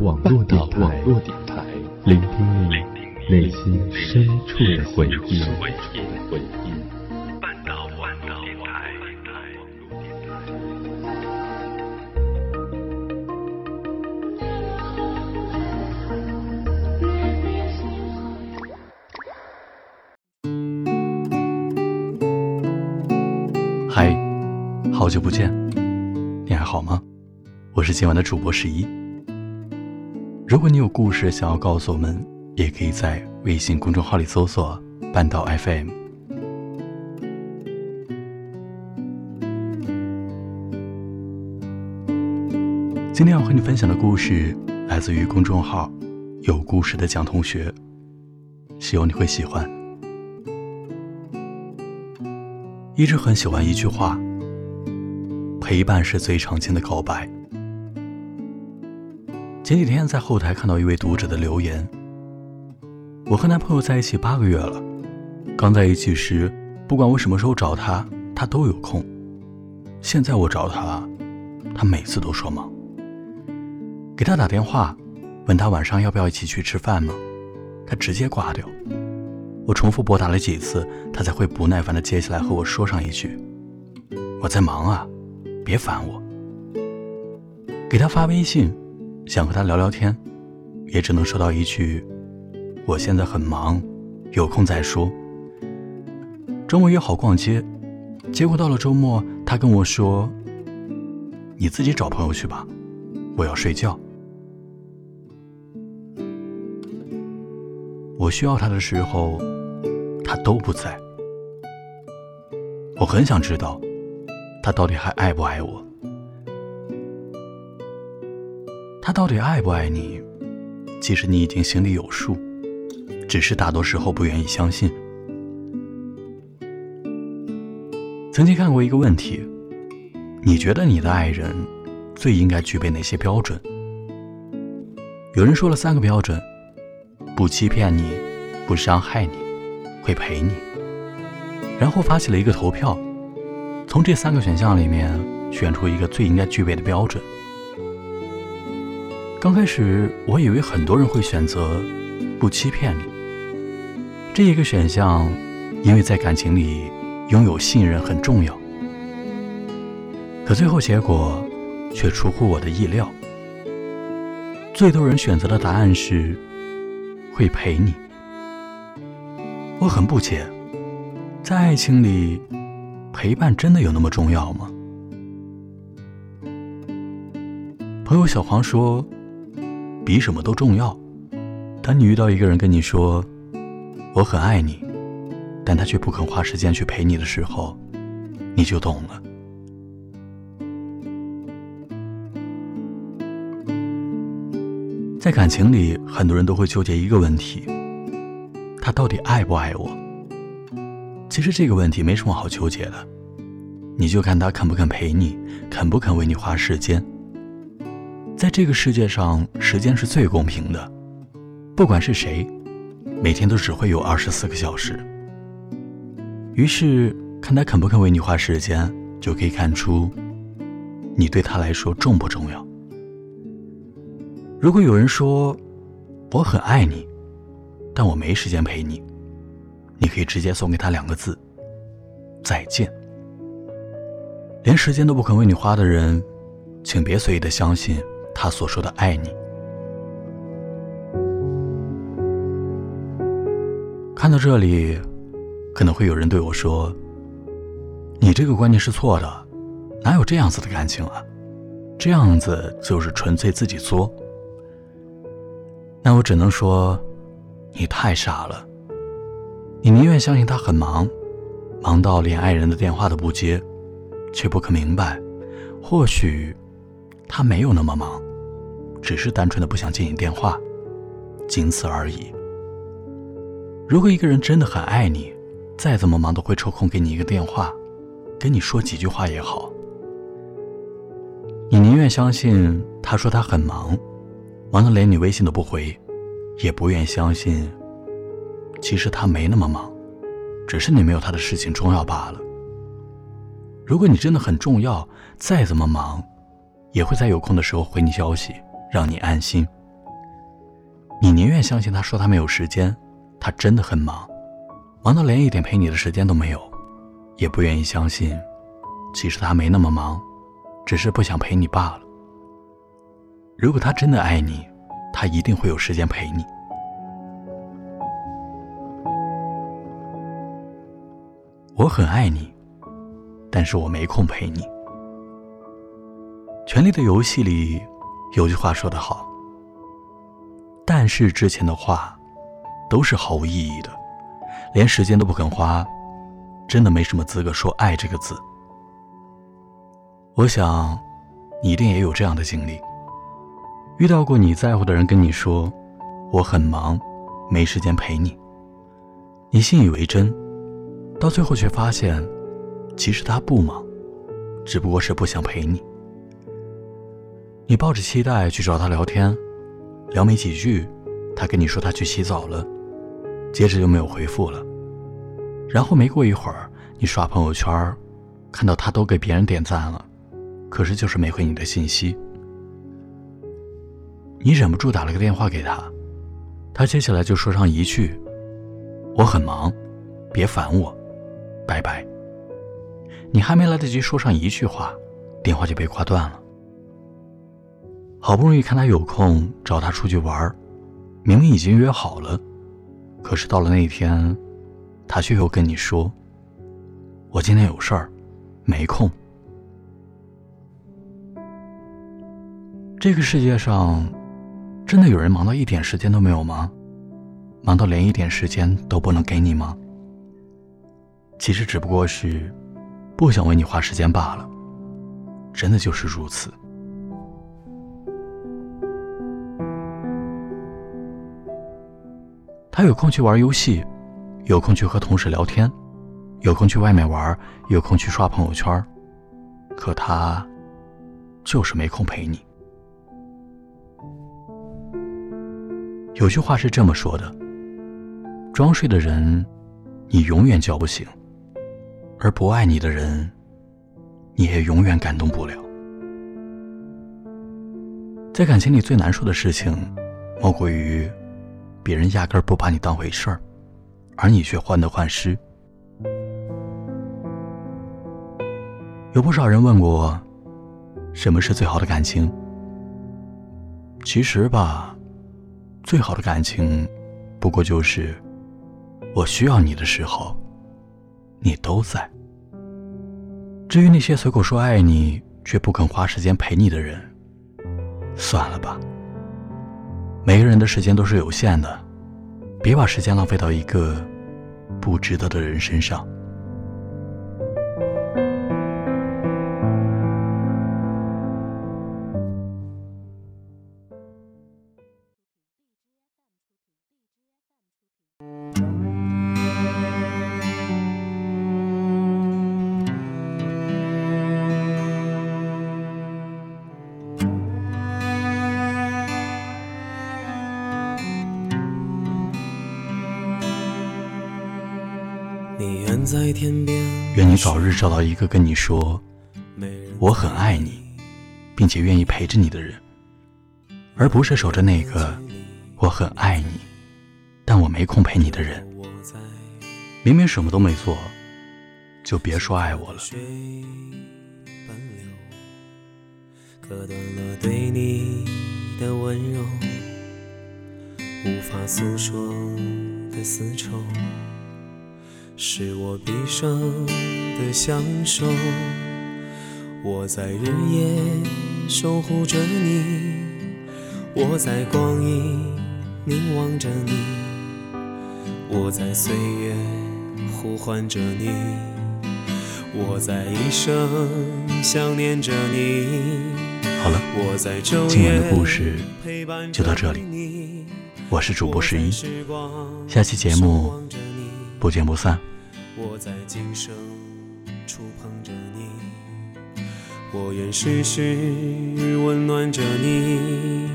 网络电台，聆听你内心深处的回忆。嗨，好久不见，你还好吗？我是今晚的主播十一。如果你有故事想要告诉我们，也可以在微信公众号里搜索“半岛 FM”。今天要和你分享的故事来自于公众号“有故事的蒋同学”，希望你会喜欢。一直很喜欢一句话：“陪伴是最长情的告白。”前几天在后台看到一位读者的留言：“我和男朋友在一起八个月了，刚在一起时，不管我什么时候找他，他都有空。现在我找他，他每次都说忙。给他打电话，问他晚上要不要一起去吃饭吗？他直接挂掉。”我重复拨打了几次，他才会不耐烦的接起来和我说上一句：“我在忙啊，别烦我。”给他发微信，想和他聊聊天，也只能收到一句：“我现在很忙，有空再说。”周末约好逛街，结果到了周末，他跟我说：“你自己找朋友去吧，我要睡觉。”我需要他的时候。他都不在，我很想知道，他到底还爱不爱我？他到底爱不爱你？其实你已经心里有数，只是大多时候不愿意相信。曾经看过一个问题：你觉得你的爱人最应该具备哪些标准？有人说了三个标准：不欺骗你，不伤害你。会陪你，然后发起了一个投票，从这三个选项里面选出一个最应该具备的标准。刚开始我以为很多人会选择不欺骗你这一个选项，因为在感情里拥有信任很重要。可最后结果却出乎我的意料，最多人选择的答案是会陪你。我很不解，在爱情里，陪伴真的有那么重要吗？朋友小黄说，比什么都重要。当你遇到一个人跟你说“我很爱你”，但他却不肯花时间去陪你的时候，你就懂了。在感情里，很多人都会纠结一个问题。他到底爱不爱我？其实这个问题没什么好纠结的，你就看他肯不肯陪你，肯不肯为你花时间。在这个世界上，时间是最公平的，不管是谁，每天都只会有二十四个小时。于是，看他肯不肯为你花时间，就可以看出你对他来说重不重要。如果有人说我很爱你，但我没时间陪你，你可以直接送给他两个字：再见。连时间都不肯为你花的人，请别随意的相信他所说的爱你。看到这里，可能会有人对我说：“你这个观念是错的，哪有这样子的感情啊？这样子就是纯粹自己作。”那我只能说。你太傻了，你宁愿相信他很忙，忙到连爱人的电话都不接，却不可明白，或许他没有那么忙，只是单纯的不想接你电话，仅此而已。如果一个人真的很爱你，再怎么忙都会抽空给你一个电话，跟你说几句话也好。你宁愿相信他说他很忙，忙到连你微信都不回。也不愿相信，其实他没那么忙，只是你没有他的事情重要罢了。如果你真的很重要，再怎么忙，也会在有空的时候回你消息，让你安心。你宁愿相信他说他没有时间，他真的很忙，忙到连一点陪你的时间都没有，也不愿意相信，其实他没那么忙，只是不想陪你罢了。如果他真的爱你，他一定会有时间陪你。我很爱你，但是我没空陪你。《权力的游戏》里有句话说得好：“但是之前的话都是毫无意义的，连时间都不肯花，真的没什么资格说爱这个字。”我想，你一定也有这样的经历，遇到过你在乎的人跟你说：“我很忙，没时间陪你。”你信以为真。到最后却发现，其实他不忙，只不过是不想陪你。你抱着期待去找他聊天，聊没几句，他跟你说他去洗澡了，接着就没有回复了。然后没过一会儿，你刷朋友圈，看到他都给别人点赞了，可是就是没回你的信息。你忍不住打了个电话给他，他接下来就说上一句：“我很忙，别烦我。”拜拜。你还没来得及说上一句话，电话就被挂断了。好不容易看他有空找他出去玩，明明已经约好了，可是到了那天，他却又跟你说：“我今天有事儿，没空。”这个世界上，真的有人忙到一点时间都没有吗？忙到连一点时间都不能给你吗？其实只不过是不想为你花时间罢了，真的就是如此。他有空去玩游戏，有空去和同事聊天，有空去外面玩，有空去刷朋友圈，可他就是没空陪你。有句话是这么说的：装睡的人，你永远叫不醒。而不爱你的人，你也永远感动不了。在感情里最难受的事情，莫过于别人压根儿不把你当回事儿，而你却患得患失。有不少人问过我，什么是最好的感情？其实吧，最好的感情，不过就是我需要你的时候。你都在。至于那些随口说爱你却不肯花时间陪你的人，算了吧。每个人的时间都是有限的，别把时间浪费到一个不值得的人身上。愿你早日找到一个跟你说“我很爱你”，并且愿意陪着你的人，而不是守着那个“我很爱你，但我没空陪你”的人。明明什么都没做，就别说爱我了。是我毕生的享受，我在日夜守护着你，我在光阴凝望着你，我在岁月呼唤着你，我在一生想念着你。好了，今晚的故事就到这里，我是主播十一，下期节目不见不散。我在今生触碰着你，我愿时时温暖着你。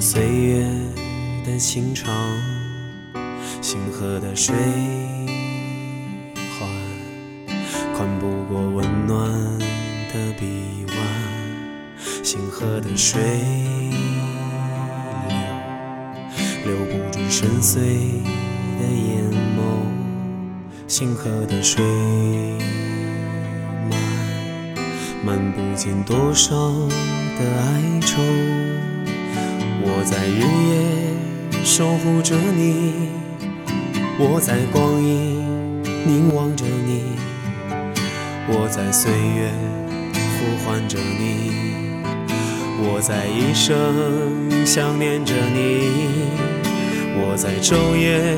岁月的心长，星河的水缓，宽不过温暖的臂弯，星河的水流，留不住深邃的眼眸，星河的水。漫漫不经多少的哀愁，我在日夜守护着你，我在光阴凝望着你，我在岁月呼唤着你，我在一生想念着你，我在昼夜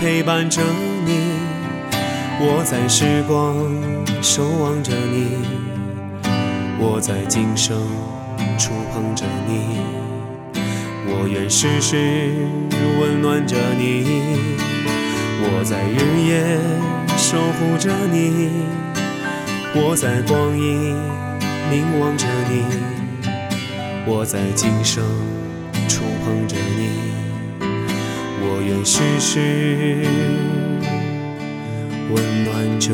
陪伴着你，我在时光守望着你。我在今生触碰着你，我愿时时温暖着你，我在日夜守护着你，我在光阴凝望着你，我在今生触碰着你，我愿时时温暖着